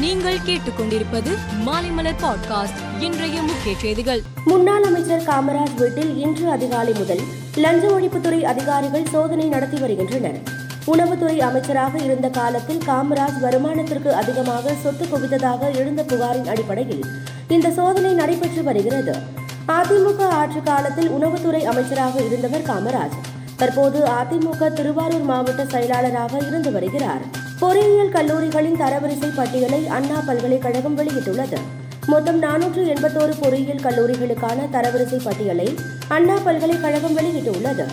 நீங்கள் கேட்டுக்கொண்டிருப்பது மாலைமலர் பாட்காஸ்ட் இன்றைய முக்கிய செய்திகள். முன்னாள் அமைச்சர் காமராஜ் வீட்டில் இன்று அதிகாலை முதல் லஞ்ச ஒழிப்புத்துறை அதிகாரிகள் சோதனை நடத்தி வருகின்றனர். உணவுத்துறை அமைச்சராக இருந்த காலத்தில் காமராஜ் வருமானத்திற்கு அதிகமாக சொத்து குவித்ததாக எழுந்த புகாரின் அடிப்படையில் இந்த சோதனை நடைபெற்று வருகிறது. அதிமுக ஆட்சி காலத்தில் உணவுத்துறை அமைச்சராக இருந்தவர் காமராஜ். தற்போது அதிமுக திருவாரூர் மாவட்ட செயலாளராக இருந்து வருகிறார். பொறியியல் கல்லூரிகளின் தரவரிசை பட்டியலை அண்ணா பல்கலைக்கழகம் வெளியிட்டுள்ளது. மொத்தம் நானூற்று எண்பத்தோரு பொறியியல் கல்லூரிகளுக்கான தரவரிசை பட்டியலை அண்ணா பல்கலைக்கழகம் வெளியிட்டுள்ளது.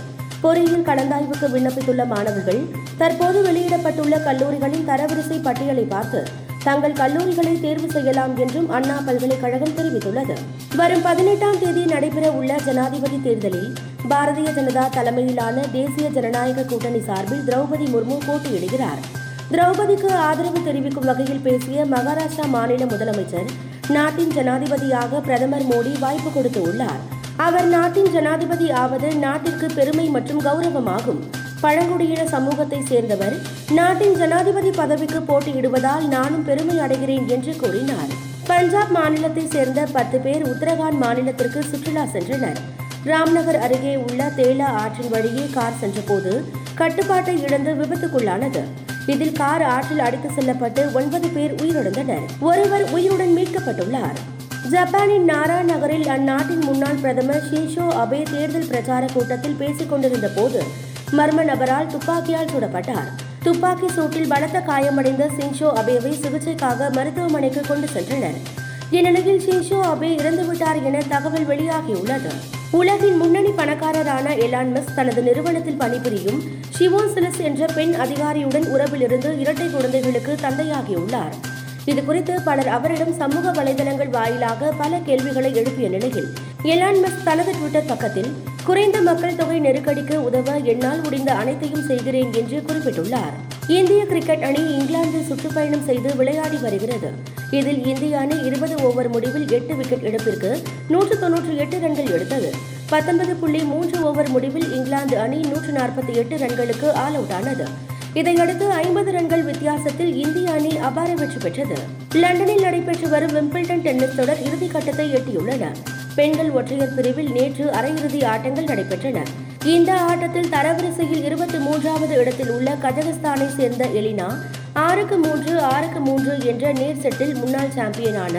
பொறியியல் கலந்தாய்வுக்கு விண்ணப்பித்துள்ள மாணவர்கள் தற்போது வெளியிடப்பட்டுள்ள கல்லூரிகளின் தரவரிசை பட்டியலை பார்த்து தங்கள் கல்லூரிகளை தேர்வு செய்யலாம் என்றும் அண்ணா பல்கலைக்கழகம் தெரிவித்துள்ளது. வரும் பதினெட்டாம் தேதி நடைபெற உள்ள ஜனாதிபதி தேர்தலில் பாரதிய ஜனதா தலைமையிலான தேசிய ஜனநாயக கூட்டணி சார்பில் திரௌபதி முர்மு போட்டியிடுகிறார். திரௌபதிக்கு ஆதரவு தெரிவிக்கும் வகையில் பேசிய மகாராஷ்டிரா மாநில முதலமைச்சர் நாட்டின் ஜனாதிபதியாக பிரதமர் மோடி வாய்ப்பு கொடுத்து உள்ளார் அவர் நாட்டின் ஜனாதிபதி ஆவது நாட்டிற்கு பெருமை மற்றும் கௌரவமாகும். பழங்குடியின சமூகத்தை சேர்ந்தவர் நாட்டின் ஜனாதிபதி பதவிக்கு போட்டியிடுவதால் நானும் பெருமை அடைகிறேன் என்று கூறினார். பஞ்சாப் மாநிலத்தை சேர்ந்த பத்து பேர் உத்தரகாண்ட் மாநிலத்திற்கு சுற்றுலா சென்றனர். ராம்நகர் அருகே உள்ள தேலா ஆற்றின் வழியே கார் சென்றபோது கட்டுப்பாட்டை இழந்து விபத்துக்குள்ளானது. இதில் கார் ஆற்றில் அடித்து செல்லப்பட்டு ஒன்பது பேர் உயிரிழந்தனர். ஒருவர் உயிருடன் மீட்கப்பட்டுள்ளார். ஜப்பானின் நாரா நகரில் அந்நாட்டின் முன்னாள் பிரதமர் ஷின்ஷோ அபே தேர்தல் பிரச்சார கூட்டத்தில் பேசிக் கொண்டிருந்த போது மர்ம நபரால் துப்பாக்கியால் சுடப்பட்டார். துப்பாக்கி சூட்டில் பலத்த காயமடைந்த சின்ஷோ அபேவை சிகிச்சைக்காக மருத்துவமனைக்கு கொண்டு சென்றனர். இந்நிலையில் ஷின்ஷோ அபே இறந்துவிட்டார் என தகவல் வெளியாகியுள்ளது. உலகின் முன்னணி பணக்காரரான எலான் மஸ் தனது நிறுவனத்தில் பணிபுரியும் ஷிவோன் என்ற பெண் அதிகாரியுடன் உறவிலிருந்து இரட்டை குழந்தைகளுக்கு தந்தையாகியுள்ளார். இது குறித்து பலர் அவரிடம் சமூக வலைதளங்கள் வாயிலாக பல கேள்விகளை எழுப்பிய நிலையில் எலான்மஸ் தனது ட்விட்டர் பக்கத்தில் குறைந்த மக்கள் தொகை நெருக்கடிக்கு உதவ என்னால் முடிந்த அனைத்தையும் செய்கிறேன் என்று குறிப்பிட்டுள்ளார். இந்திய கிரிக்கெட் அணி இங்கிலாந்தில் சுற்றுப்பயணம் செய்து விளையாடி வருகிறது. இதில் இந்திய அணி இருபது ஓவர் முடிவில் எட்டு விக்கெட் இழப்பிற்கு நூற்று தொன்னூற்றி எட்டு ரன்கள் எடுத்தது. பத்தொன்பது புள்ளி மூன்று ஓவர் முடிவில் இங்கிலாந்து அணி நூற்று நாற்பத்தி எட்டு ரன்களுக்கு ஆல் அவுட் ஆனது. இதையடுத்து ஐம்பது ரன்கள் வித்தியாசத்தில் இந்திய அணி அபார வெற்றி பெற்றது. லண்டனில் நடைபெற்று வரும் விம்பிள்டன் டென்னிஸ் தொடர் இறுதிக்கட்டத்தை எட்டியுள்ளன. பெண்கள் ஒற்றையர் பிரிவில் நேற்று அரையிறுதி ஆட்டங்கள் நடைபெற்றன. இந்த ஆட்டத்தில் தரவரிசையில் இருபத்தி மூன்றாவது இடத்தில் உள்ள கஜகஸ்தானை சேர்ந்த எலினா ஆறுக்கு மூன்று ஆறுக்கு மூன்று என்ற நேர் செட்டில் முன்னாள் சாம்பியனான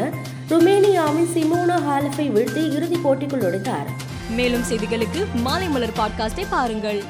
ருமேனியாவின் சிமோனா ஹாலஃபை வீழ்த்தி இறுதிப் போட்டிக்குள் நுழைந்தார். மேலும் செய்திகளுக்கு மாலை மலர் பாட்காஸ்டை பாருங்கள்.